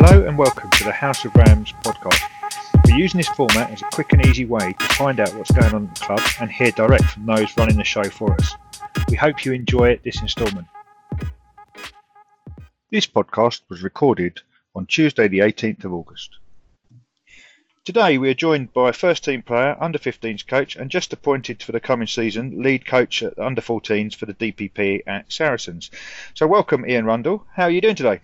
Hello and welcome to the House of Rams podcast. We're using this format as a quick and easy way to find out what's going on at the club and hear direct from those running the show for us. We hope you enjoy this instalment. This podcast was recorded on Tuesday, the 18th of August. Today we are joined by first team player, under 15s coach, and just appointed for the coming season, lead coach at under 14s for the DPP at Saracens. So, welcome, Ian Rundle. How are you doing today?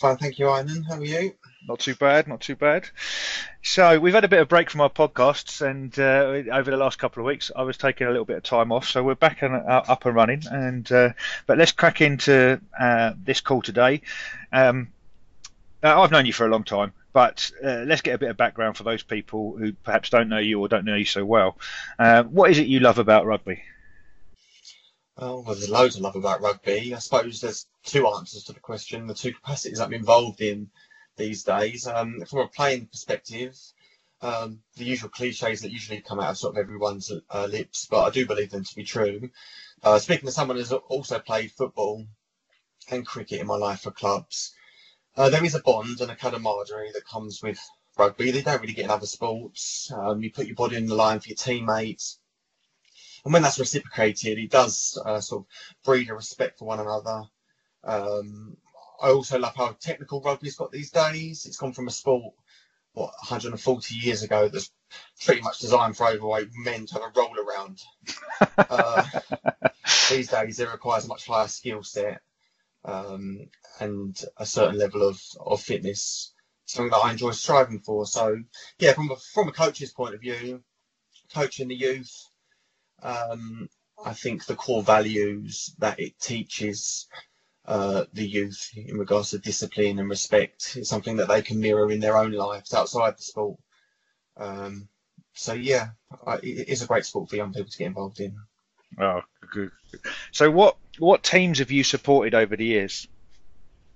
Fine, thank you, Ivan. How are you? Not too bad, not too bad. So we've had a bit of break from our podcasts, and uh, over the last couple of weeks, I was taking a little bit of time off. So we're back and uh, up and running. And uh, but let's crack into uh, this call today. Um, uh, I've known you for a long time, but uh, let's get a bit of background for those people who perhaps don't know you or don't know you so well. what is it you love about rugby? Well, there's loads of love about rugby. I suppose there's two answers to the question, the two capacities I'm involved in these days. Um, from a playing perspective, um, the usual cliches that usually come out of sort of everyone's uh, lips, but I do believe them to be true. Uh, speaking to someone who's also played football and cricket in my life for clubs, uh, there is a bond and a camaraderie that comes with rugby. They don't really get in other sports. Um, you put your body on the line for your teammates and when that's reciprocated, it does uh, sort of breed a respect for one another. Um, I also love how technical rugby's got these days. It's gone from a sport, what, 140 years ago that's pretty much designed for overweight men to have a roll around. uh, these days, it requires a much higher skill set um, and a certain level of, of fitness, something that I enjoy striving for. So, yeah, from a, from a coach's point of view, coaching the youth, um, I think the core values that it teaches uh, the youth in regards to discipline and respect is something that they can mirror in their own lives outside the sport. Um, so yeah, I, it is a great sport for young people to get involved in. Oh, good. So what what teams have you supported over the years?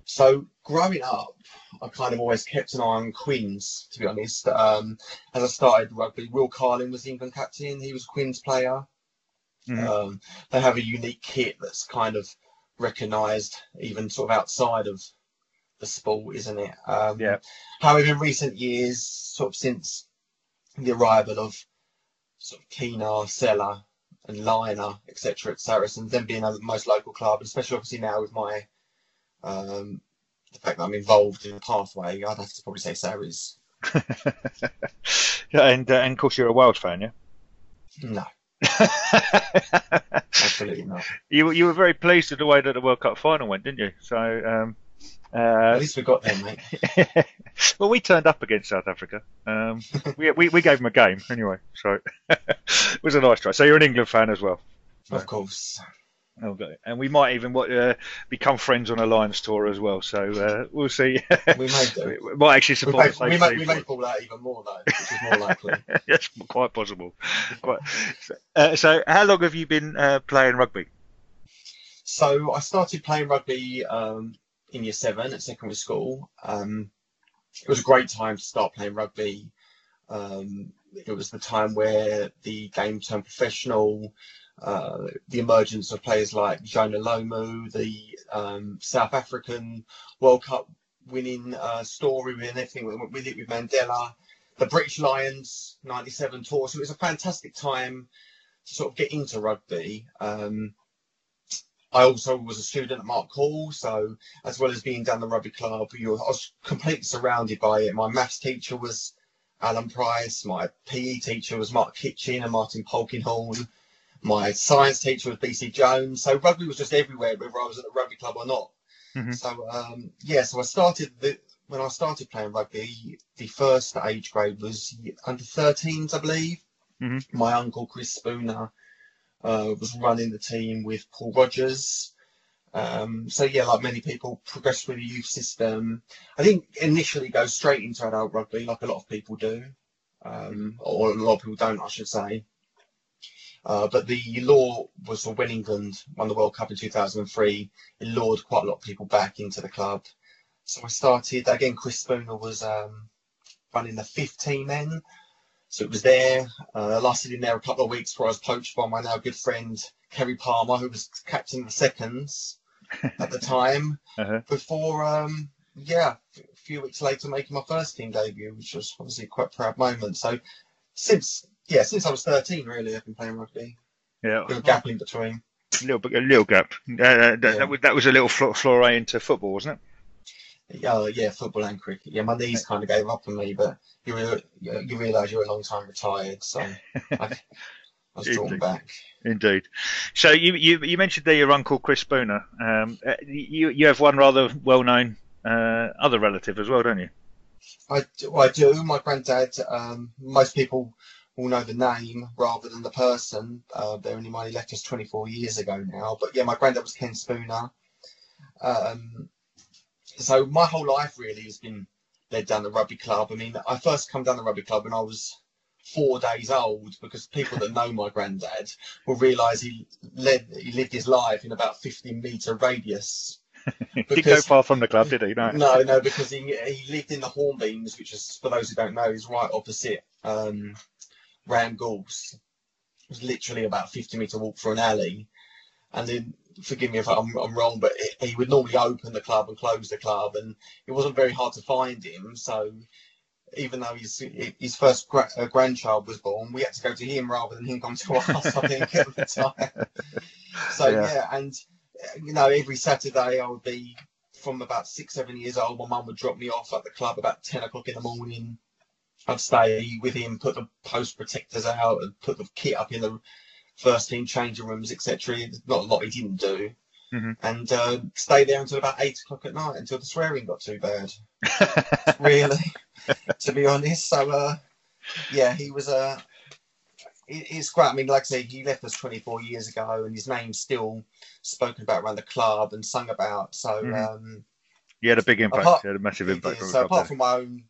So growing up, I kind of always kept an eye on Queens. To be honest, um, as I started rugby, Will Carling was the England captain. He was Queens player. Mm-hmm. Um, they have a unique kit that's kind of recognised even sort of outside of the sport, isn't it? Um, yeah. However, in recent years, sort of since the arrival of sort of Keener, Seller, and Liner, etc., at Saracens, them being the most local club, especially obviously now with my um, the fact that I'm involved in a pathway, I'd have to probably say Sarries. yeah, and uh, and of course you're a Wales fan, yeah? No. Absolutely not. You you were very pleased with the way that the World Cup final went, didn't you? So um, uh, at least we got there, mate. well, we turned up against South Africa. Um, we, we we gave them a game anyway, so it was a nice try. So you're an England fan as well. Of course. Okay. And we might even uh, become friends on a Lions tour as well. So uh, we'll see. we may do. We might actually support. We may, we may, we may pull that even more though, which is more likely. yes, quite possible. quite. Uh, so, how long have you been uh, playing rugby? So I started playing rugby um, in year seven at secondary school. Um, it was a great time to start playing rugby. Um, it was the time where the game turned professional uh, the emergence of players like Jonah Lomu, the um, South African World Cup winning uh, story and everything went with it with Mandela, the British Lions 97 tour. So it was a fantastic time to sort of get into rugby. Um, I also was a student at Mark Hall, so as well as being down the rugby club, I was completely surrounded by it. My maths teacher was Alan Price, my PE teacher was Mark Kitchen and Martin Polkinghorne my science teacher was BC Jones. So rugby was just everywhere, whether I was at the rugby club or not. Mm-hmm. So um, yeah, so I started the, when I started playing rugby. The first age grade was under 13s, I believe. Mm-hmm. My uncle Chris Spooner uh, was running the team with Paul Rogers. Um, so yeah, like many people, progress through the youth system. I think initially go straight into adult rugby, like a lot of people do, um, or a lot of people don't, I should say. Uh, but the law was for when England won the World Cup in 2003, it lured quite a lot of people back into the club. So I started, again, Chris Spooner was um, running the 15 men. So it was there. Uh, I lasted in there a couple of weeks before I was poached by my now good friend, Kerry Palmer, who was captain of the seconds at the time. uh-huh. Before um, yeah, a few weeks later, making my first team debut, which was obviously quite a proud moment. So since yeah, since I was 13, really, I've been playing rugby. Yeah, a gap in between. a little bit, a little gap. Uh, that, Yeah. that, was, that was a little foray into football, wasn't it? Yeah, yeah, football and cricket. Yeah, my knees kind of gave up on me, but you re- you realise you're a long time retired, so I, I was drawn Indeed. back. Indeed. So you you, you mentioned there your uncle Chris Spooner. Um, uh, you you have one rather well known uh, other relative as well, don't you? I do, I do. My granddad. Um, most people will know the name rather than the person. Uh, in mind he left us 24 years ago now. But yeah, my granddad was Ken Spooner. Um, so my whole life really has been led down the rugby club. I mean, I first come down the rugby club when I was four days old because people that know my granddad will realise he led he lived his life in about 15 metre radius. He didn't go far from the club, did he? No. No, no, because he he lived in the Hornbeams, which is for those who don't know, is right opposite um, Ram Gorse. It was literally about a 50 metre walk for an alley. And then, forgive me if I'm, I'm wrong, but he he would normally open the club and close the club, and it wasn't very hard to find him. So even though his his first gra- uh, grandchild was born, we had to go to him rather than him come to us. I think at the time. So Yeah. yeah, and you know, every Saturday I would be from about six, seven years old. My mum would drop me off at the club about ten o'clock in the morning. I'd stay with him, put the post protectors out, and put the kit up in the first team changing rooms, etc. Not a lot he didn't do, Mhm. and uh, stay there until about eight o'clock at night until the swearing got too bad. really, to be honest. So, uh, yeah, he was a. Uh, it- it's great. I mean, like I say, he left us 24 years ago, and his name's still spoken about around the club and sung about. So, Mhm. um, He had a big impact. Apart- he had a massive impact. did. on the so apart from my own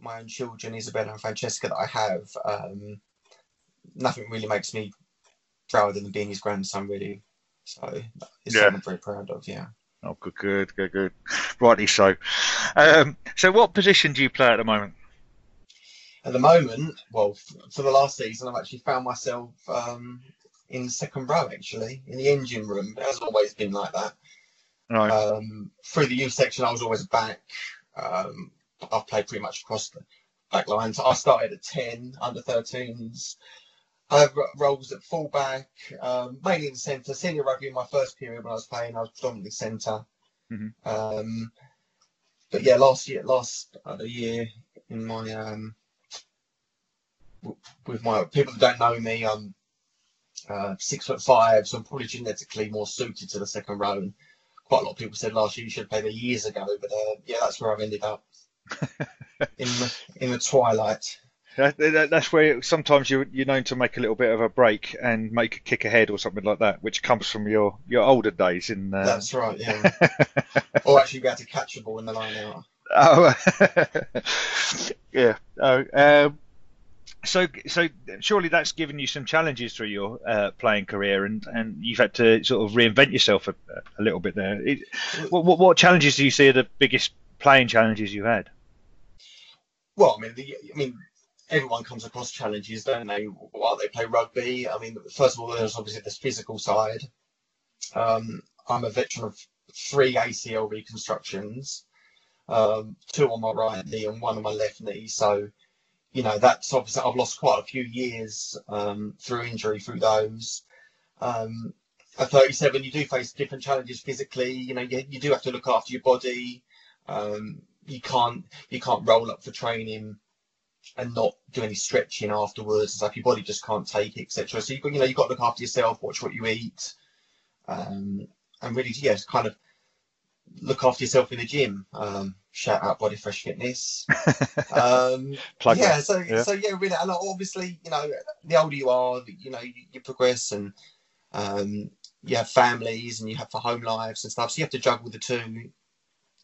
my own children, Isabella and Francesca, that I have, um, nothing really makes me prouder than being his grandson, really. So it's Yeah. something I'm very proud of. Yeah. Oh, good, good, good, good. Rightly so. Um, so, what position do you play at the moment? At the moment, well, for the last season, I've actually found myself um, in the second row, actually, in the engine room. It hasn't always been like that. Right. Um, through the youth section, I was always back. Um, I've played pretty much across the back line. So I started at 10, under 13s. I have ro- roles at fullback, um, mainly in the centre. Senior rugby in my first period when I was playing, I was predominantly centre. Mhm. Um, but yeah, last year, last uh, year in my um, w- with my people that don't know me, I'm uh, six foot five, so I'm probably genetically more suited to the second row. And quite a lot of people said last year you should have played there years ago, but uh, yeah, that's where I've ended up in the, in the twilight. That, that, that's where sometimes you're, you're known to make a little bit of a break and make a kick ahead or something like that, which comes from your, your older days in. Uh... That's right, yeah. or actually be able to catch a ball in the line out. Oh, yeah. Oh, um, so, so surely that's given you some challenges through your uh, playing career, and, and you've had to sort of reinvent yourself a, a little bit there. It, what, what, what challenges do you see are the biggest playing challenges you've had? Well, I mean, the, I mean, everyone comes across challenges, don't they? While they play rugby, I mean, first of all, there's obviously this physical side. Um, I'm a veteran of three ACL reconstructions, um, two on my right knee and one on my left knee. So, you know, that's obviously I've lost quite a few years um, through injury through those. Um, at 37, you do face different challenges physically. You know, you, you do have to look after your body. Um, you can't you can't roll up for training and not do any stretching afterwards. It's like your body just can't take it, etc. So you got you know you've got to look after yourself, watch what you eat, um, and really yeah, kind of look after yourself in the gym. Um, shout out Body Fresh Fitness. Um, yeah, that. so yeah. so yeah, really, and obviously you know the older you are, you know you, you progress and um, you have families and you have for home lives and stuff. So you have to juggle the two.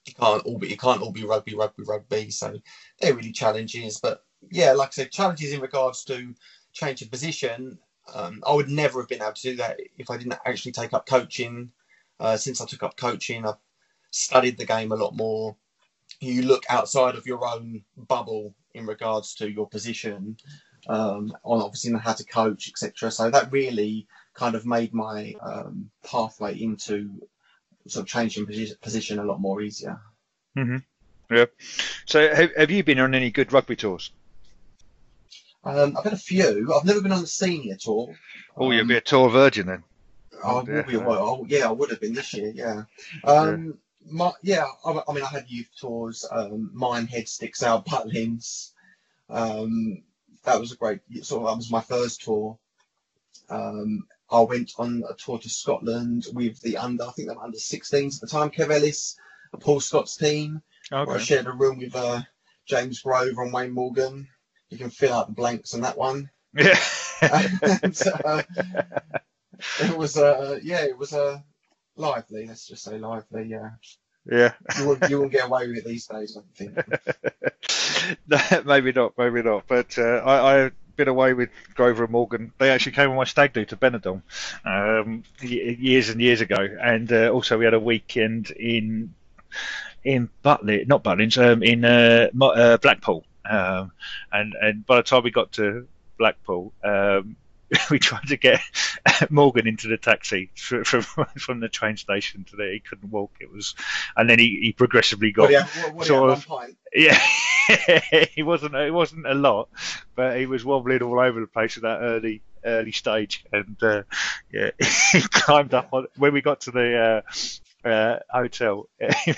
You can't all be you can't all be rugby, rugby, rugby. So they're really challenges. But yeah, like I said, challenges in regards to change of position. Um, I would never have been able to do that if I didn't actually take up coaching. Uh, since I took up coaching, I've studied the game a lot more. You look outside of your own bubble in regards to your position, um, on obviously how to coach, etc. So that really kind of made my um, pathway into sort of changing posi- position a lot more easier. hmm Yeah. So have, have you been on any good rugby tours? Um, I've been a few. I've never been on the senior tour. Oh, you'll Um, be a tour virgin then. I Oh, will be. Well, yeah, I would have been this year. Yeah. Um, my, yeah. I, I mean, I had youth tours. Um, Minehead, Skegness, Butlins. Um, that was a great. Sort of, that was my first tour. Um, I went on a tour to Scotland with the under. I think they were under 16s at the time. Kev Ellis, Paul Scott's team. Where I shared a room with uh, James Grover and Wayne Morgan. You can fill out the blanks on that one. Yeah. and, uh, it was uh, yeah, it was uh, lively. Let's just say lively. Yeah, yeah. you wouldn't, you wouldn't get away with it these days. I think. No, maybe not, maybe not. But uh, I, I've been away with Grover and Morgan. They actually came on my stag do to Benidorm um, years and years ago, and uh, also we had a weekend in in Butlin, not Butlins, um, in uh, uh, Blackpool. Um, and and by the time we got to Blackpool, um, we tried to get Morgan into the taxi from from the train station to there. He couldn't walk. It was, and then he, he progressively got yeah, what, sort yeah, of- pint. yeah, he wasn't. It wasn't a lot, but he was wobbling all over the place at that early early stage, and uh, yeah, he climbed up on. When we got to the uh, uh, hotel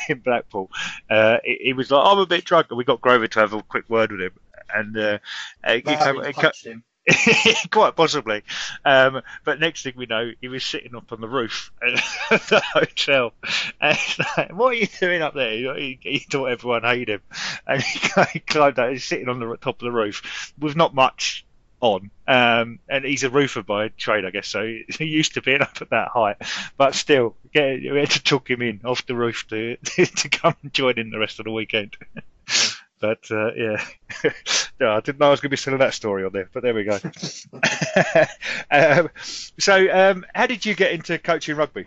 in Blackpool, uh, he, he was like, "I'm a bit drunk," and we got Grover to have a quick word with him, and uh, he But came, he punched him. Quite possibly. Um, but next thing we know, he was sitting up on the roof at the hotel. And like, what are you doing up there? He, he thought everyone hated him. And he, he climbed out, he's sitting on the top of the roof with not much on. Um, and he's a roofer by trade, I guess, so he used to being up at that height. But still, get, we had to talk him in off the roof to, to come and join in the rest of the weekend. But uh, yeah, no, I didn't know I was going to be selling that story on there, but there we go. um, so, um, how did you get into coaching rugby?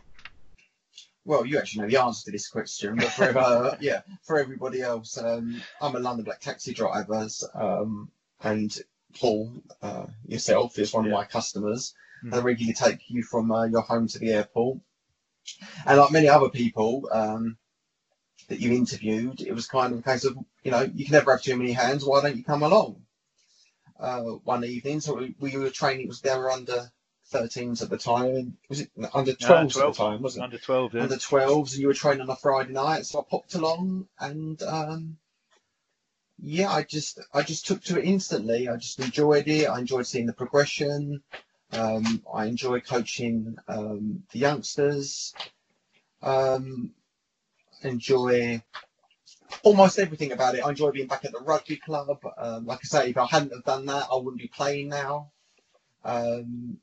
Well, you actually know the answer to this question, but for uh, yeah, for everybody else, um, I'm a London Black taxi driver, um, and Paul, uh, yourself, is one Yeah. of my customers. Mm. I regularly take you from uh, your home to the airport, and like many other people um, that you interviewed, it was kind of a case of you know you can never have too many hands. Why don't you come along? Uh, one evening, so we, we were training. It was they were under 13s at the time. and Was it under 12s at the time? Wasn't it? Under 12, yeah. under 12s and you were training on a Friday night. So I popped along and um, yeah, I just I just took to it instantly. I just enjoyed it. I enjoyed seeing the progression. Um, I enjoy coaching um, the youngsters. Um, enjoy almost everything about it. I enjoy being back at the rugby club. Um, like I say, if I hadn't have done that, I wouldn't be playing now. Um,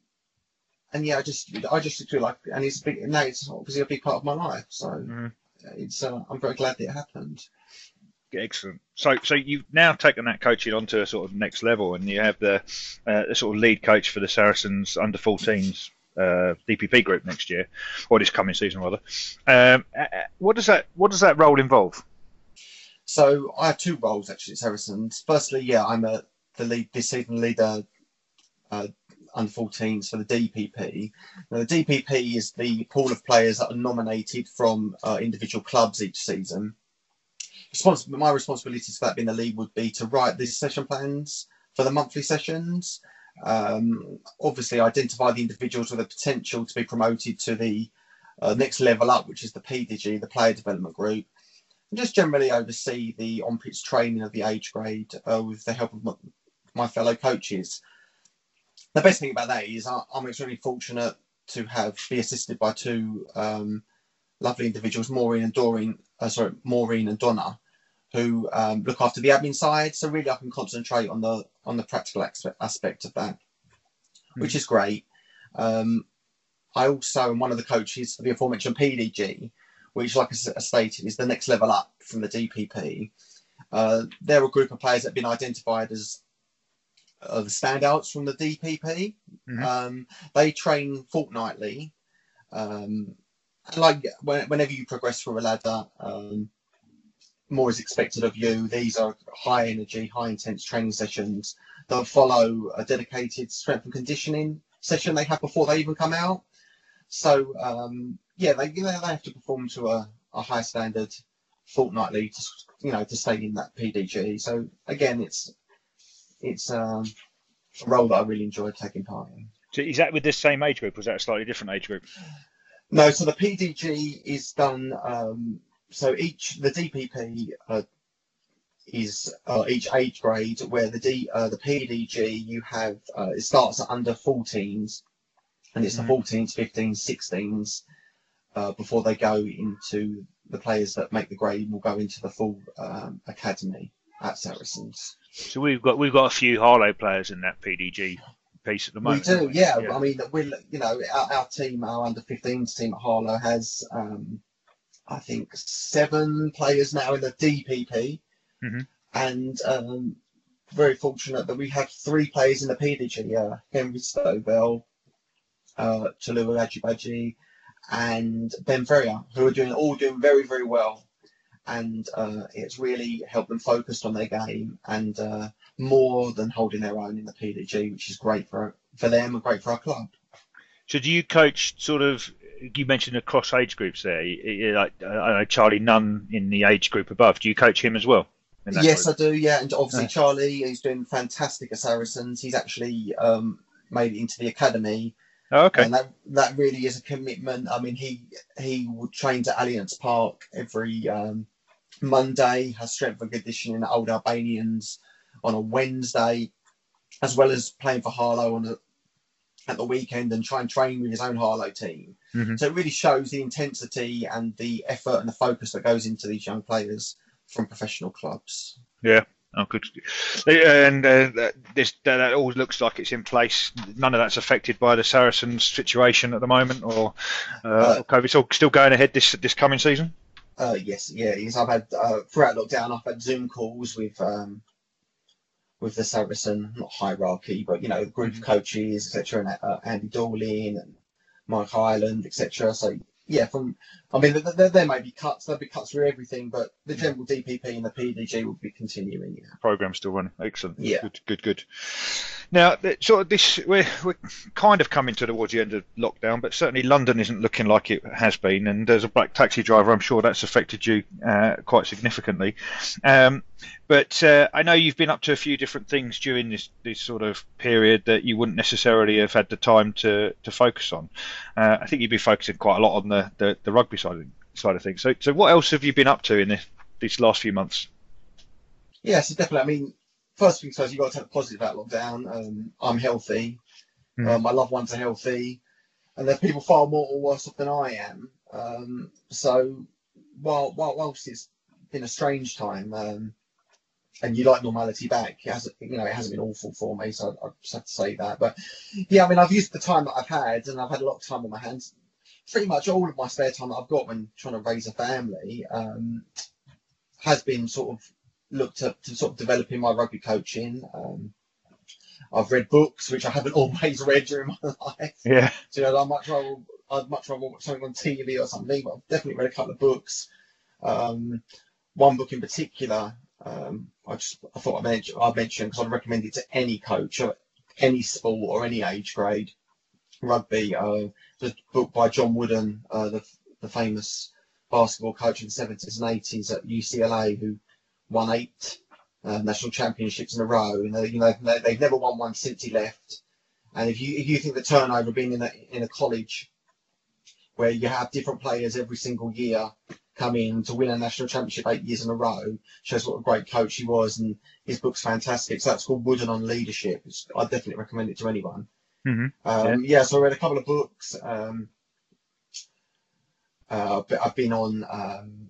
and yeah, I just I just feel like, and it's big. Now it's obviously a big part of my life. So Mhm. it's uh, I'm very glad that it happened. Excellent. So, so you've now taken that coaching onto a sort of next level, and you have the, uh, the sort of lead coach for the Saracens under 14s uh, DPP group next year, or this coming season rather. Um, uh, uh, what does that What does that role involve? So I have two roles actually at Saracens. Firstly, yeah, I'm a the lead this season leader uh, under 14s for the DPP. Now, the DPP is the pool of players that are nominated from uh, individual clubs each season. Respons- my responsibilities for that being the lead would be to write the session plans for the monthly sessions. Um, obviously, identify the individuals with the potential to be promoted to the uh, next level up, which is the PDG, the Player Development Group and just generally oversee the on-pitch training of the age grade uh, with the help of my, my fellow coaches. The best thing about that is I, I'm extremely fortunate to have be assisted by two um, lovely individuals, Maureen and Doreen. Uh, sorry, Maureen and Donna, who um, look after the admin side. So really, I can concentrate on the on the practical aspect, of that, which is great. Um, I also am one of the coaches for the aforementioned PDG, which, like I stated, is the next level up from the DPP. Uh, they're a group of players that have been identified as uh, the standouts from the DPP. Mhm. Um, they train fortnightly. Um, like when, whenever you progress through a ladder, um, more is expected of you. These are high energy, high intense training sessions that follow a dedicated strength and conditioning session they have before they even come out. So um, yeah, they you know, they have to perform to a, a high standard fortnightly to you know to stay in that PDG. So again, it's it's um, a role that I really enjoy taking part in. So is that with this same age group, or is that a slightly different age group? No, so the PDG is done. Um, so each the DPP uh, is uh, each age grade, where the D uh, the PDG you have uh, it starts at under 14s, and it's Mhm. the 14s, 15s, 16s uh, before they go into the players that make the grade will go into the full um, academy at Saracens. So we've got we've got a few Harlow players in that PDG piece at the moment. We do, we? yeah. I mean, we're you know our, our team, our under 15s team at Harlow has um, I think seven players now in the DPP, Mhm. and um, very fortunate that we have three players in the PDG: uh, Henry Stovell, uh, Talua Ajibaji, and Ben Ferrier, who are doing all doing very very well. And uh, it's really helped them focused on their game and uh, more than holding their own in the PDG, which is great for for them and great for our club. So do you coach sort of? You mentioned across age groups there. Like I know Charlie Nunn in the age group above. Do you coach him as well? Yes, group? I do. Yeah, and obviously Yeah. Charlie, he's doing fantastic at Saracens. He's actually um, made it into the academy, Oh, okay. and that that really is a commitment. I mean, he he would train to Allianz Park every um, Monday, has strength and conditioning at Old Albanians on a Wednesday, as well as playing for Harlow on a, at the weekend and try and train with his own Harlow team. Mhm. So it really shows the intensity and the effort and the focus that goes into these young players from professional clubs. Yeah. Oh, good. And uh, that- this that, all looks like it's in place. None of that's affected by the Saracens situation at the moment, or uh, Uh, COVID. It's all still going ahead this this coming season. Uh, yes, yeah, yes. I've had uh, throughout lockdown. I've had Zoom calls with um, with the Saracen, not hierarchy, but you know, group of coaches, etc. And uh, Andy Dorling and Mike Ireland, etc. So yeah, from I mean, there, there, there may be cuts. There'll be cuts through everything, but the general DPP and the PDG will be continuing. Yeah. Program still running. Excellent. Yeah. Good. Good. Good. Now, sort of this we're we're kind of coming towards the end of lockdown, but certainly London isn't looking like it has been. And as a black taxi driver, I'm sure that's affected you uh, quite significantly. Um, but uh, I know you've been up to a few different things during this this sort of period that you wouldn't necessarily have had the time to to focus on. Uh, I think you've been focusing quite a lot on the the, the rugby side of, side of things. So so what else have you been up to in this, these last few months? Yeah, so definitely. I mean, first things first, you've got to take the positive out of lockdown. Um, I'm healthy. Mhm. Uh, my loved ones are healthy. And there's people far more or worse off than I am. Um, so while, while whilst it's been a strange time, um, and you like normality back, it hasn't, you know, it hasn't been awful for me. So I, I just have to say that. But yeah, I mean, I've used the time that I've had, and I've had a lot of time on my hands. Pretty much all of my spare time that I've got when trying to raise a family um, has been sort of looked at to sort of developing my rugby coaching. Um, I've read books, which I haven't always read during my life. Yeah. So, you know, I'd much rather I'd much rather watch something on TV or something, but I've definitely read a couple of books. Um, one book in particular, um, I just I thought I'd mention, I'd mention because I'd recommend it to any coach of any sport or any age grade. Rugby, uh, the book by John Wooden, uh, the the famous basketball coach in the seventies and eighties at UCLA, who won eight uh, national championships in a row. And they, you know they, they've never won one since he left. And if you if you think the turnover being in a in a college where you have different players every single year come in to win a national championship eight years in a row shows what a great coach he was. And his book's fantastic. So that's called Wooden on Leadership. I definitely recommend it to anyone. Mhm. Um, yeah. so I read a couple of books. Um, uh, I've been on um,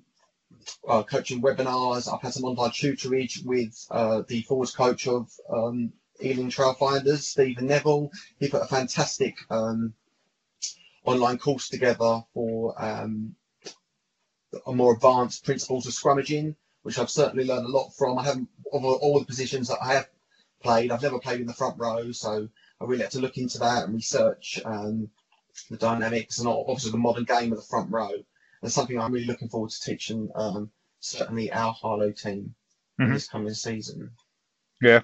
uh, coaching webinars. I've had some online tutorage with uh, the forwards coach of um, Ealing Trailfinders, Stephen Neville. He put a fantastic um, online course together for um, a more advanced principles of scrummaging, which I've certainly learned a lot from. I haven't of all the positions that I have played. I've never played in the front row, so I really had to look into that and research um, the dynamics and obviously the modern game of the front row. That's something I'm really looking forward to teaching um, certainly our Harlow team Mhm. this coming season. Yeah,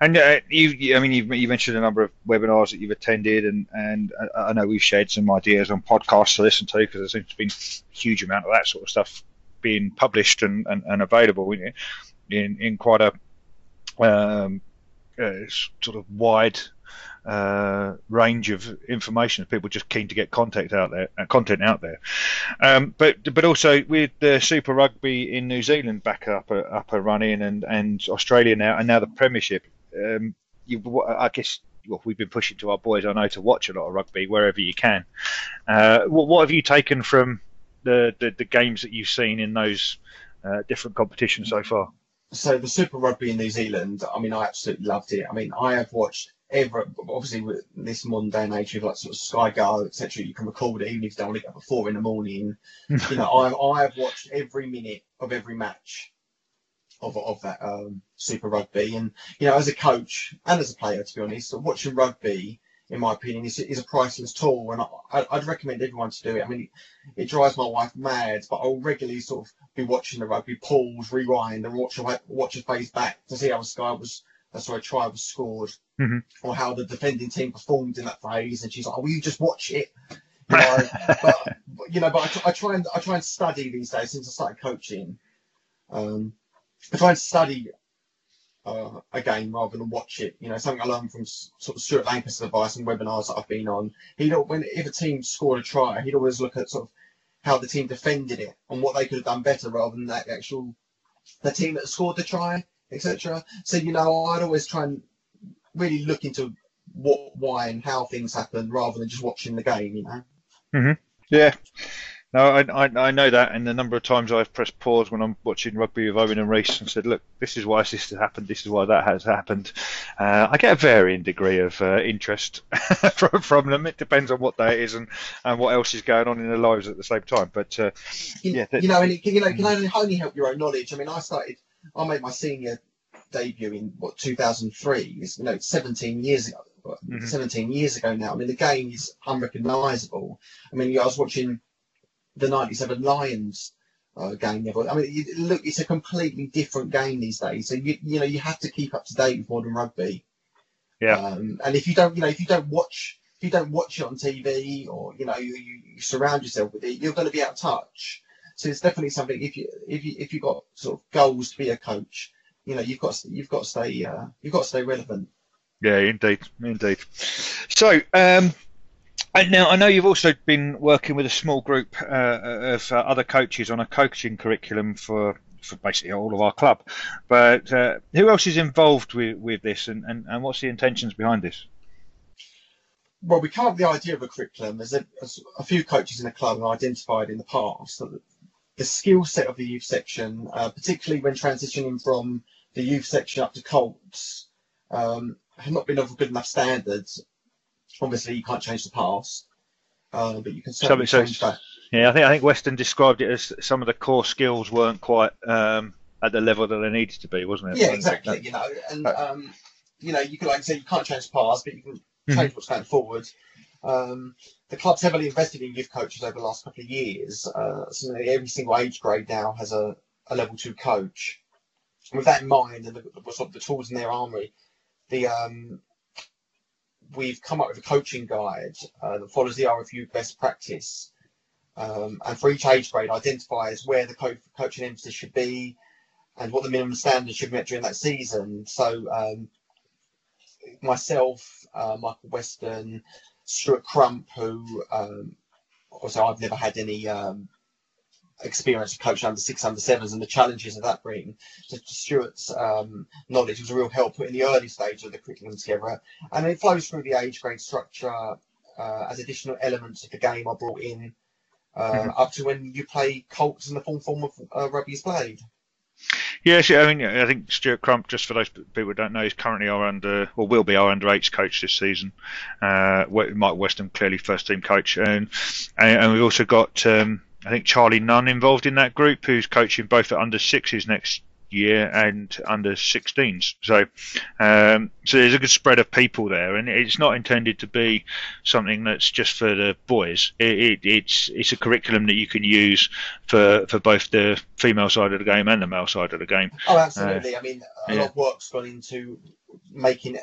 and uh, you, I mean, you, you mentioned a number of webinars that you've attended, and and I, I know we've shared some ideas on podcasts to listen to because there seems to be a huge amount of that sort of stuff being published and, and, and available in, in in quite a um, uh, sort of wide uh, range of information. People just keen to get content out there, uh, content out there. Um, but but also with the Super Rugby in New Zealand back up uh, up and running, and and Australia now, and now the Premiership. Um, you, I guess well, we've been pushing to our boys, I know, to watch a lot of rugby wherever you can. Uh, what, what, have you taken from the, the, the, games that you've seen in those uh, different competitions so far? So the Super Rugby in New Zealand, I mean, I absolutely loved it. I mean, I have watched every, obviously with this modern day and age with like sort of Sky Go, etc. You can record it even if you don't want to get up at four in the morning. you know, I, I have watched every minute of every match of, of that um, Super Rugby. And, you know, as a coach and as a player, to be honest, watching rugby, in my opinion, is, is a priceless tool. And I, would recommend everyone to do it. I mean, it, it, drives my wife mad, but I'll regularly sort of be watching the rugby, pause, rewind, and watch a, watch a phase back to see how a sky was, uh, sorry, try was scored, mm-hmm. or how the defending team performed in that phase. And she's like, oh, will you just watch it? You know, but, you know, but I, I, try and I try and study these days since I started coaching. Um, I try and study uh, a game rather than watch it. You know, something I learned from sort of Stuart Lancaster's advice and webinars that I've been on. He'd when if a team scored a try, he'd always look at sort of how the team defended it and what they could have done better rather than that actual the team that scored the try, etc. So you know, I'd always try and really look into what, why, and how things happen rather than just watching the game. You know. Mm-hmm. Yeah. No, I, I, I, know that, and the number of times I've pressed pause when I'm watching rugby with Owen and Reese and said, "Look, this is why this has happened. This is why that has happened." Uh, I get a varying degree of uh, interest from, from, them. It depends on what day it is and, and what else is going on in their lives at the same time. But uh, you, yeah, you know, and it can, you know, can only, only help your own knowledge. I mean, I started, I made my senior debut in what 2003. It's, you know, 17 years ago. Mm-hmm. 17 years ago now. I mean, the game is unrecognisable. I mean, I was watching the 97 Lions uh, game. I mean, you, look, it's a completely different game these days. So you you know you have to keep up to date with modern rugby. Yeah. Um, and if you don't, you know, if you don't watch, if you don't watch it on TV or you know you, you surround yourself with it, you're going to be out of touch. So it's definitely something. If you if you if you've got sort of goals to be a coach, you know, you've got you've got to stay uh, you've got to stay relevant. Yeah, indeed, indeed. So, um, and now I know you've also been working with a small group uh, of uh, other coaches on a coaching curriculum for, for basically all of our club. But uh, who else is involved with, with this, and, and, and what's the intentions behind this? Well, we come up with the idea of a curriculum. There's a, a few coaches in the club have identified in the past that the skill set of the youth section, uh, particularly when transitioning from the youth section up to Colts, um, have not been of a good enough standards Obviously, you can't change the past, uh, but you can certainly so, change that. Yeah, I think I think Weston described it as some of the core skills weren't quite um, at the level that they needed to be, wasn't it? Yeah, exactly. You know, and um, you know, you can like say you can't change the past, but you can mm-hmm. change what's going forward. Um, the club's heavily invested in youth coaches over the last couple of years. Uh, so every single age grade now has a, a level two coach. With that in mind, and the, sort of the tools in their armory, the um, we've come up with a coaching guide uh, that follows the RFU best practice. Um, and for each age grade, identifies where the co- coaching emphasis should be and what the minimum standards should be met during that season. So, um, myself, uh, Michael Weston, Stuart Crump, who um, also I've never had any um, experience of coaching under six under sevens and the challenges of that bring. So Stuart's um, knowledge was a real help in the early stage of the curriculum together, and it flows through the age grade structure uh, as additional elements of the game are brought in uh, mm-hmm. up to when you play Colts in the full form of uh, rugby is played. Yes, I mean, I think Stuart Crump, just for those people who don't know, is currently our under, or will be our under eights coach this season. Uh, Mike Weston, clearly first team coach, and and we've also got um, I think Charlie Nunn involved in that group, who's coaching both at under sixes next year and under 16s. So, um, so there's a good spread of people there, and it's not intended to be something that's just for the boys. It, it, it's it's a curriculum that you can use for for both the female side of the game and the male side of the game. Oh, absolutely. Uh, I mean, a yeah. lot of work's gone into making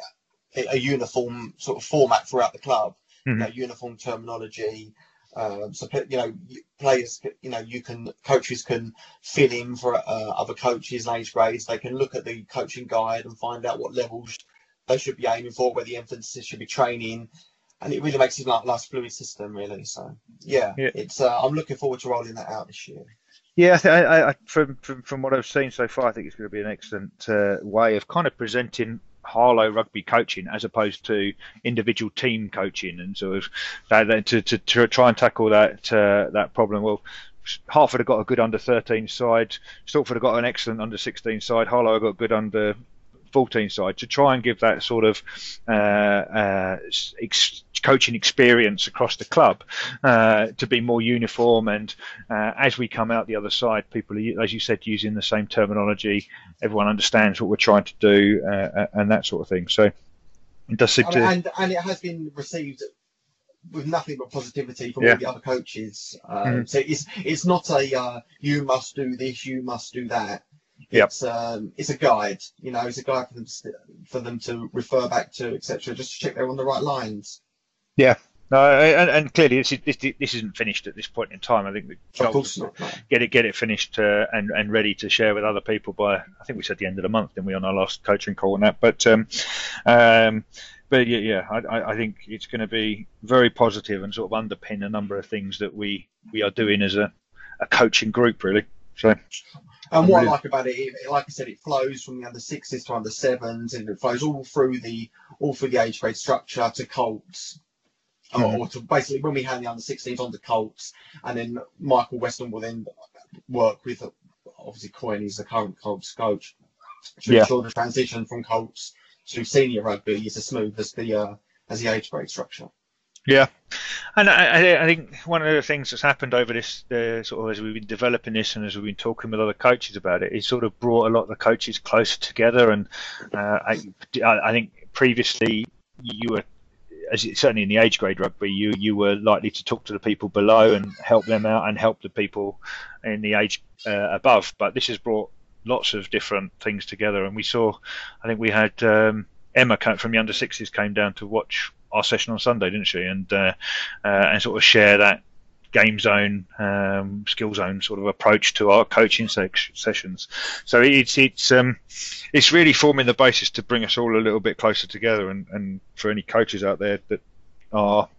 a, a uniform sort of format throughout the club. Mm-hmm. You know, uniform terminology Um, so you know, players, you know, you can coaches can fill in for uh, other coaches and age grades. They can look at the coaching guide and find out what levels they should be aiming for, where the emphasis should be training, and it really makes it like a nice fluid system, really. So yeah, yeah. it's uh, I'm looking forward to rolling that out this year. Yeah, I, I, from, from from what I've seen so far, I think it's going to be an excellent uh, way of kind of presenting Harlow rugby coaching as opposed to individual team coaching and sort of that, to, to, to try and tackle that uh, that problem. Well, Hertford have got a good under 13 side. Stortford have got an excellent under 16 side. Harlow have got a good under 14 side to try and give that sort of uh, uh, ex- coaching experience across the club uh, to be more uniform. And uh, as we come out the other side, people are, as you said, using the same terminology. Everyone understands what we're trying to do uh, uh, and that sort of thing. So it does seem and, to. And, and it has been received with nothing but positivity from yeah. all the other coaches. Um, mm-hmm. So it's it's not a uh, you must do this, you must do that. Yep. It's um, it's a guide, you know, it's a guide for them to, for them to refer back to, etc. Just to check they're on the right lines. Yeah, no, and, and clearly this, is, this, this isn't finished at this point in time. I think the of course not, get it get it finished uh, and and ready to share with other people by I think we said the end of the month, didn't we, on our last coaching call on that. But um, um, but yeah, yeah, I, I think it's going to be very positive and sort of underpin a number of things that we we are doing as a, a coaching group, really. So. And what. I like about it, it, like I said, it flows from the under sixes to under sevens, and it flows all through the all through the age grade structure to Colts, mm-hmm. or, to basically when we hand the under 16s on to Colts, and then Michael Weston will then work with obviously Coyne is the current Colts coach to yeah. ensure the transition from Colts to senior rugby is as smooth as the uh, as the age grade structure. Yeah, and I, I, think one of the things that's happened over this, uh, sort of as we've been developing this and as we've been talking with other coaches about it, it sort of brought a lot of the coaches closer together. And uh, I, I think previously you were, as it, certainly in the age grade rugby, you you were likely to talk to the people below and help them out and help the people in the age uh, above. But this has brought lots of different things together, and we saw, I think we had. Um, Emma from the under sixes came down to watch our session on Sunday, didn't she? And uh, uh, and sort of share that game zone, um, skill zone sort of approach to our coaching se- sessions. So it's it's um, it's really forming the basis to bring us all a little bit closer together. And, and for any coaches out there that are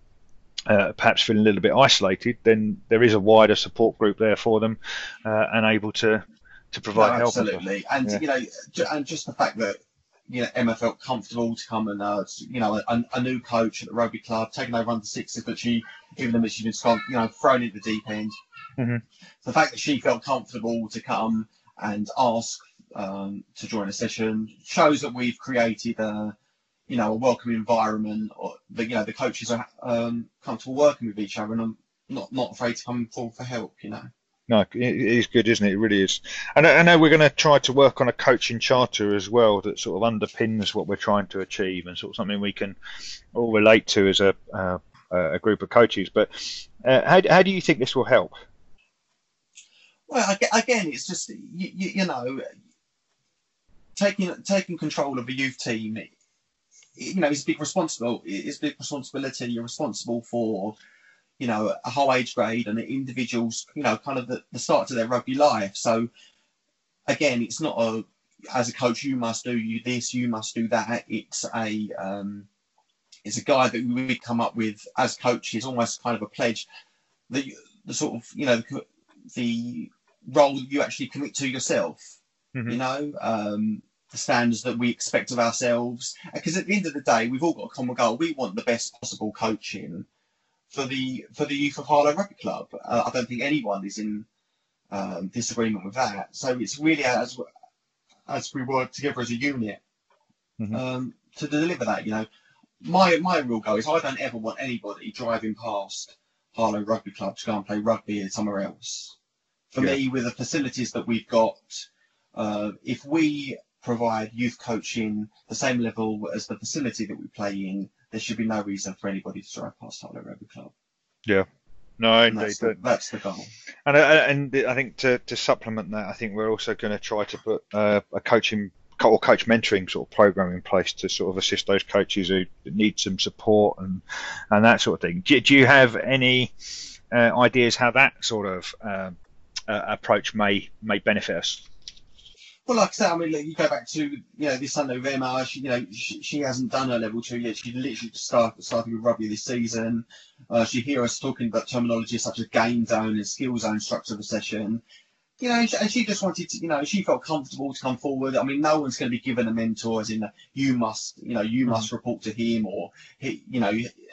uh, perhaps feeling a little bit isolated, then there is a wider support group there for them uh, and able to to provide no, help. Absolutely, and yeah. you know, and just the fact that you know, Emma felt comfortable to come and, uh, you know, a, a, new coach at the rugby club, taking over under sixes, but she, even though she's been, you know, thrown into the deep end. Mm-hmm. The fact that she felt comfortable to come and ask um, to join a session shows that we've created a, you know, a welcoming environment, or the, you know, the coaches are um, comfortable working with each other and I'm not not afraid to come forward for help, you know no, it is good, isn't it? It really is. And I know we're going to try to work on a coaching charter as well that sort of underpins what we're trying to achieve and sort of something we can all relate to as a uh, a group of coaches. But uh, how how do you think this will help? Well, again, it's just you, you know taking taking control of a youth team. You know, it's a big responsible. It's a big responsibility. You're responsible for you know, a whole age grade and the individuals, you know, kind of the, the start to their rugby life. So again, it's not a as a coach you must do you this, you must do that. It's a um, it's a guide that we come up with as coaches, almost kind of a pledge. The the sort of you know the, the role you actually commit to yourself. Mm-hmm. You know. Um, the standards that we expect of ourselves. Because at the end of the day, we've all got a common goal. We want the best possible coaching for the for the youth of Harlow Rugby Club. Uh, I don't think anyone is in um, disagreement with that. So it's really as as we work together as a unit mm-hmm. um, to deliver that. You know, my my real goal is I don't ever want anybody driving past Harlow Rugby Club to go and play rugby somewhere else. For yeah. me, with the facilities that we've got, uh, if we provide youth coaching the same level as the facility that we play in, there should be no reason for anybody to drive past Harlow Rugby Club. Yeah. No, and indeed. That's the, that's the goal. And, uh, and I think to, to supplement that, I think we're also going to try to put uh, a coaching or coach mentoring sort of program in place to sort of assist those coaches who need some support and and that sort of thing. Do, do you have any uh, ideas how that sort of um, uh, approach may may benefit us? Well, like I said, I mean, look, you go back to you know this Sunday with Emma. She, you know, she, she hasn't done her level two yet. She literally just started started with rugby this season. Uh, she hear us talking about terminology such as game zone and skill zone structure of a session. You know, and she, and she just wanted to, you know, she felt comfortable to come forward. I mean, no one's going to be given a mentor as in the, you must, you know, you must report to him or he, you know,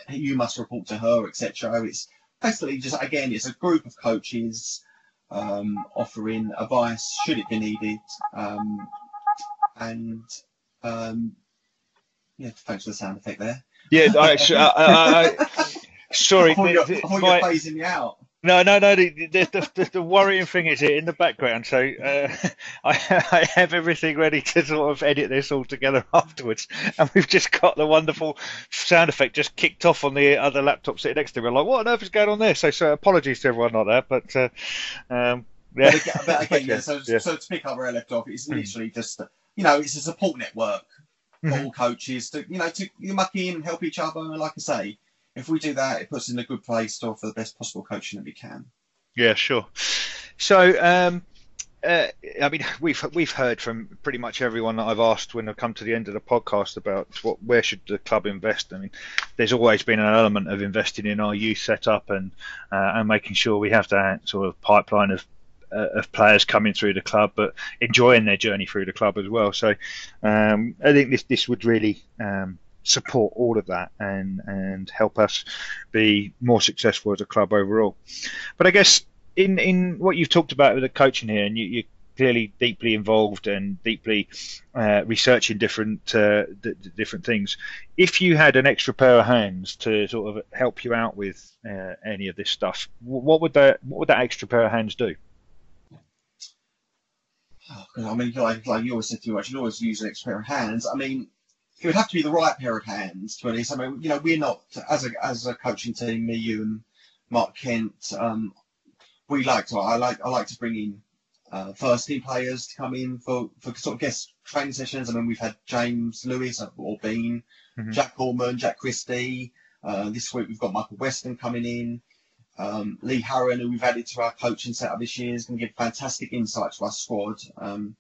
you must report to her, etc. It's basically just again, it's a group of coaches um, offering advice should it be needed. Um, and um, yeah, thanks for the sound effect there. Yeah, I, I, I, sorry, I thought, you're, I thought you're phasing me out. No, no, no. The, the, the, the, worrying thing is it in the background, so uh, I, I have everything ready to sort of edit this all together afterwards, and we've just got the wonderful sound effect just kicked off on the other laptop sitting next to me. I'm like, what on earth is going on there? So, so apologies to everyone like there, but uh, um, yeah. But again, yeah, so, yeah. so to pick up where I left off, it's hmm. literally just you know it's a support network for mm-hmm. all coaches to you know to muck in, and help each other, and like I say if we do that, it puts us in a good place to offer the best possible coaching that we can. Yeah, sure. So, um, uh, I mean, we've we've heard from pretty much everyone that I've asked when I've come to the end of the podcast about what where should the club invest. I mean, there's always been an element of investing in our youth setup and uh, and making sure we have that sort of pipeline of uh, of players coming through the club, but enjoying their journey through the club as well. So um, I think this this would really um, support all of that and and help us be more successful as a club overall. But I guess in in what you've talked about with the coaching here, and you, you're clearly deeply involved and deeply uh, researching different uh, d- different things. If you had an extra pair of hands to sort of help you out with uh, any of this stuff, what would that what would that extra pair of hands do? Oh, I mean, like, like you always said too much, you always use an extra pair of hands. I mean, it would have to be the right pair of hands to at I mean, you know, we're not as a as a coaching team, me, you, and Mark Kent. Um, we like to. I like I like to bring in uh, first team players to come in for, for sort of guest training sessions. I mean, we've had James Lewis or Bean, mm-hmm. Jack Allman, Jack Christie. Uh, this week we've got Michael Weston coming in. Um, Lee Harron, who we've added to our coaching setup this year, is going to give fantastic insight to our squad. Um,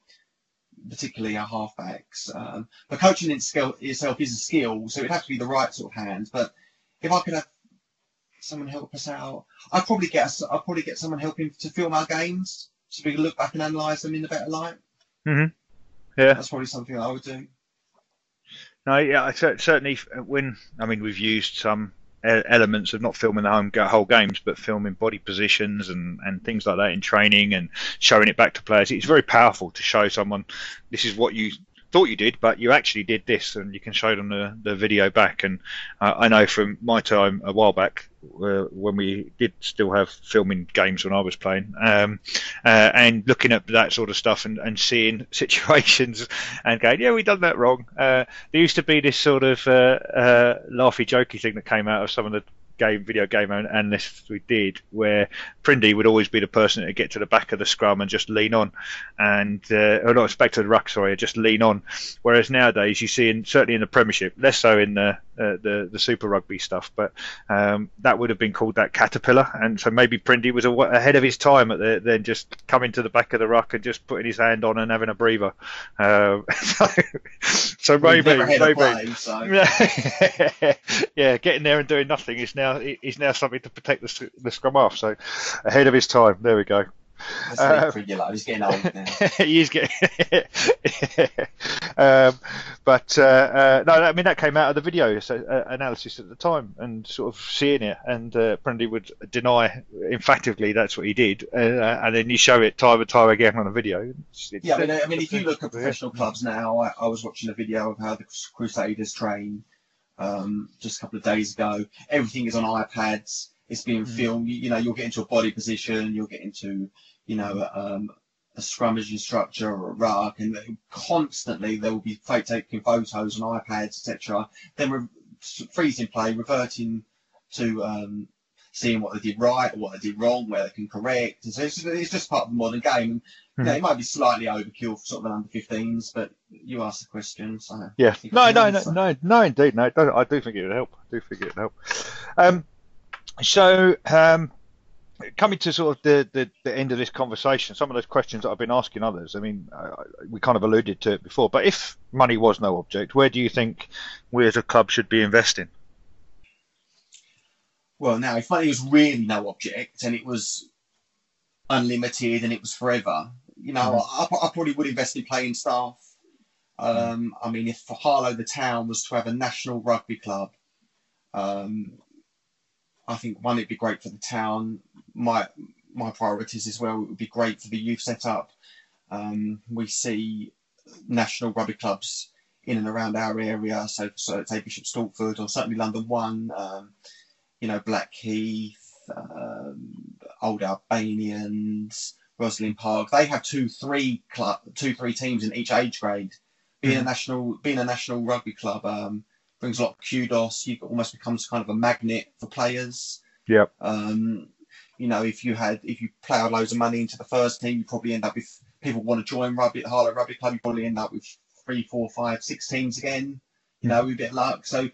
particularly our halfbacks. Um, but coaching in skill itself is a skill, so it'd have to be the right sort of hands. But if I could have someone help us out, I'd probably get I'd probably get someone helping to film our games, so we can look back and analyse them in a better light. Mm-hmm. Yeah, that's probably something I would do. No, yeah, certainly when I mean we've used some elements of not filming the home, whole games, but filming body positions and, and things like that in training and showing it back to players. It's very powerful to show someone this is what you thought you did, but you actually did this, and you can show them the, the video back. And uh, I know from my time a while back, uh, when we did still have filming games when I was playing, um, uh, and looking at that sort of stuff and, and seeing situations and going, yeah, we done that wrong. Uh, there used to be this sort of uh, uh, laughy, jokey thing that came out of some of the game video game analysts we did, where Prindy would always be the person to get to the back of the scrum and just lean on, and uh, or not back to the ruck, sorry, just lean on. Whereas nowadays you see, in, certainly in the Premiership, less so in the uh, the the Super Rugby stuff, but um, that would have been called that caterpillar, and so maybe Prindy was ahead of his time at the, then just coming to the back of the ruck and just putting his hand on and having a breather. Uh, so, so maybe, maybe, play, so. yeah, getting there and doing nothing is now is now something to protect the, the scrum off. So ahead of his time. There we go. Uh, He's getting old now. he's getting. um, but uh, uh, no, I mean that came out of the video so, uh, analysis at the time, and sort of seeing it, and uh, would deny emphatically that's what he did, uh, and then you show it time and time again on the video. It's, yeah, I mean, I mean, if you look at professional clubs now, I, I was watching a video of how the Crusaders train um, just a couple of days ago. Everything is on iPads. It's being mm. filmed. You, you, know, you'll get into a body position. You'll get into, you know, um, a scrummaging structure or a ruck, and constantly there will be taking photos on iPads, etc. Then re- freezing play, reverting to um, seeing what they did right or what they did wrong, where they can correct. And so it's, it's just part of the modern game. Mm. it might be slightly overkill for sort of an under 15s, but you asked the question, so yeah. No, no, no, no, no, indeed, no. I do think it would help. I do think it would help. Um, so, um, coming to sort of the, the, the, end of this conversation, some of those questions that I've been asking others, I mean, uh, we kind of alluded to it before, but if money was no object, where do you think we as a club should be investing? Well, now, if money was really no object and it was unlimited and it was forever, you know, mm-hmm. I, I, probably would invest in playing staff. Um, I mean, if Harlow, the town, was to have a national rugby club, um, I think one, it'd be great for the town. My my priorities as well. It would be great for the youth setup. Um, we see national rugby clubs in and around our area. So, so say Bishop Stortford or certainly London One. Um, you know, Blackheath, um, Old Albanians, Rosslyn Park. They have two, three club, two, three teams in each age grade. Being mm-hmm. a national, being a national rugby club, um, brings a lot of kudos. You almost becomes kind of a magnet for players. Yeah. Um, you know, if you had if you ploughed loads of money into the first team, you probably end up with people want to join rugby Harlow Rugby Club. You probably end up with three, four, five, six teams again. You know, with a bit of luck. So,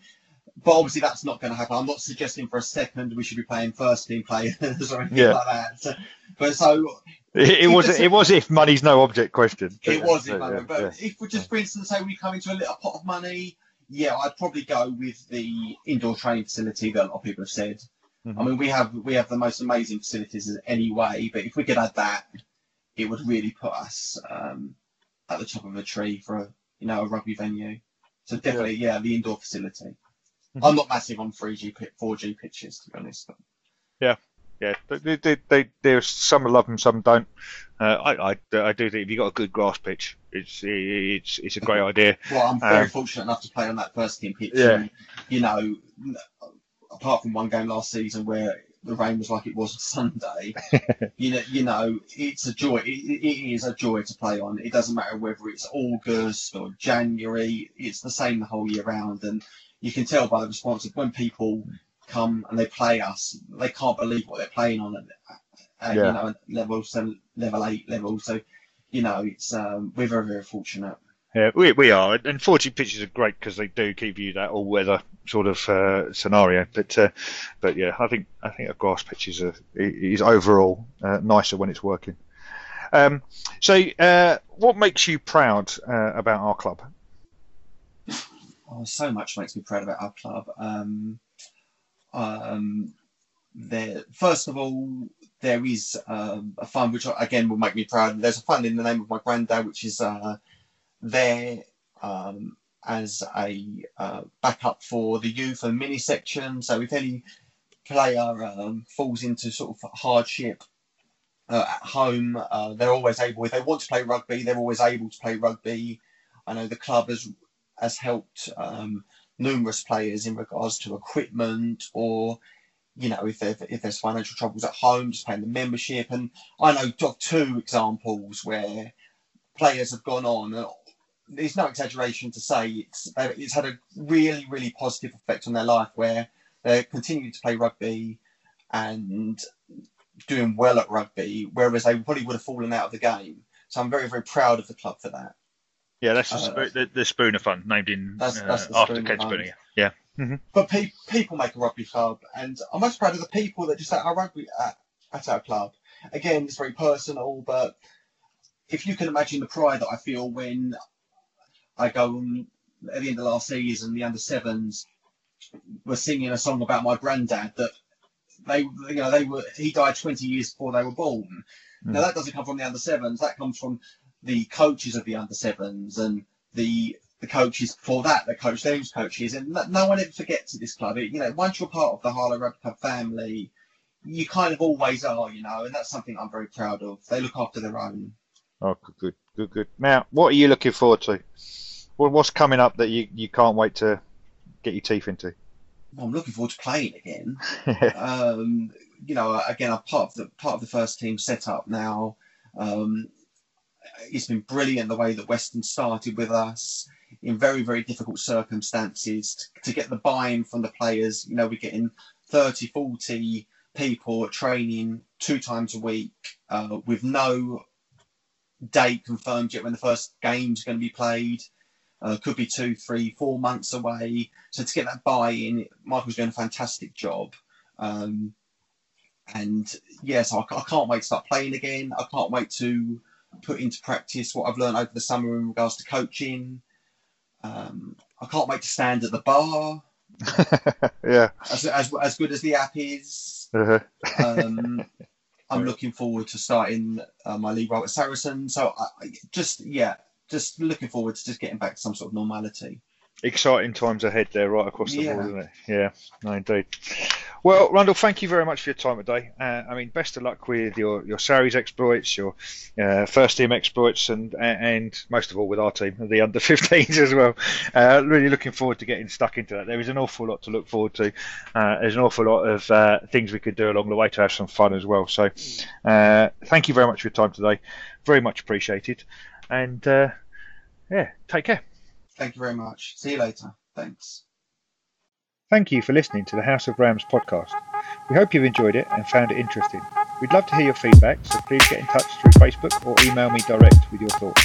but obviously that's not going to happen. I'm not suggesting for a second we should be playing first team players or anything yeah. like that. So, but so it, it was it was if money's no object question. It was if money, but yeah. if we just for instance say we come into a little pot of money yeah, I'd probably go with the indoor training facility that a lot of people have said. Mm-hmm. I mean, we have we have the most amazing facilities anyway, but if we could add that, it would really put us um, at the top of a tree for a you know a rugby venue. So definitely, yeah, yeah the indoor facility. Mm-hmm. I'm not massive on 3G, 4G pitches to be honest. But... Yeah, yeah, they, they, they, there's some love them, some don't. Uh, I, I, I do think if you've got a good grass pitch, it's it's it's a great idea. Well, I'm very um, fortunate enough to play on that first team pitch. Yeah. And, you know, apart from one game last season where the rain was like it was on Sunday, you know, you know, it's a joy. It, it is a joy to play on. It doesn't matter whether it's August or January. It's the same the whole year round, and you can tell by the response of when people come and they play us, they can't believe what they're playing on at, yeah. you know level seven, level eight level. So you know it's um, we're very very fortunate. Yeah, we, we are, and 4G pitches are great because they do give you that all-weather sort of uh, scenario. But uh, but yeah, I think I think a grass pitch is, a, is overall uh, nicer when it's working. Um, so, uh, what makes you proud uh, about our club? Oh, so much makes me proud about our club. Um, um, there, first of all, there is um, a fund which again will make me proud. There's a fund in the name of my granddad, which is uh, there um, as a uh, backup for the youth and mini section. So if any player um, falls into sort of hardship uh, at home, uh, they're always able. If they want to play rugby, they're always able to play rugby. I know the club has has helped um, numerous players in regards to equipment or you know if, if there's financial troubles at home just paying the membership. And i know of two examples where players have gone on. There's no exaggeration to say it's it's had a really really positive effect on their life where they're continuing to play rugby and doing well at rugby whereas they probably would have fallen out of the game. So i'm very very proud of the club for that. Yeah, that's the, uh, the, the, Spooner Fund, named in that's, that's uh, after Ken Spooner. Yeah. Mm-hmm. But pe- people make a rugby club, and I'm most proud of the people that just at our rugby at, at our club. Again, it's very personal, but if you can imagine the pride that I feel when I go at the end of last season, the under sevens were singing a song about my granddad that they, you know, they were he died 20 years before they were born. Mm. Now that doesn't come from the under sevens. That comes from the coaches of the under sevens and the the coaches for that, the coach those coaches, and no one ever forgets at this club. It, you know, once you're part of the Harlow Rugby Club family, you kind of always are, you know, and that's something I'm very proud of. They look after their own. Oh, good, good, good, good. Now, what are you looking forward to? what's coming up that you, you can't wait to get your teeth into? Well, I'm looking forward to playing again. um, you know, again, I'm part of the part of the first team setup now. Um, it's been brilliant the way that Weston started with us in very, very difficult circumstances to, to get the buy-in from the players. You know, we're getting 30, 40 people training two times a week uh, with no date confirmed yet when the first game's going to be played. Uh, could be two, three, four months away. So to get that buy-in, Michael's doing a fantastic job. Um, and yes, I, I can't wait to start playing again. I can't wait to put into practice what I've learned over the summer in regards to coaching. Um, I can't wait to stand at the bar. yeah. As, as, as good as the app is, Uh-huh. um, I'm looking forward to starting uh, my league role at Saracen. So I, I just yeah, just looking forward to just getting back to some sort of normality. Exciting times ahead there, right across the Yeah. board, isn't it? Yeah, no, indeed. Well, Randall, thank you very much for your time today. Uh, I mean, best of luck with your your Sarries exploits, your uh, first team exploits, and and most of all with our team, the under 15s as well. Uh, really looking forward to getting stuck into that. There is an awful lot to look forward to. Uh, there's an awful lot of uh, things we could do along the way to have some fun as well. So, uh, thank you very much for your time today. Very much appreciated. And yeah, take care. Thank you very much. See you later. Thanks. Thank you for listening to the House of Rams podcast. We hope you've enjoyed it and found it interesting. We'd love to hear your feedback, so please get in touch through Facebook or email me direct with your thoughts.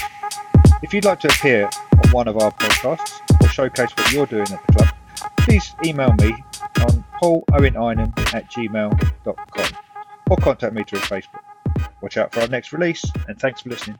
If you'd like to appear on one of our podcasts or showcase what you're doing at the club, please email me on pauloweninem at gmail.com or contact me through Facebook. Watch out for our next release and thanks for listening.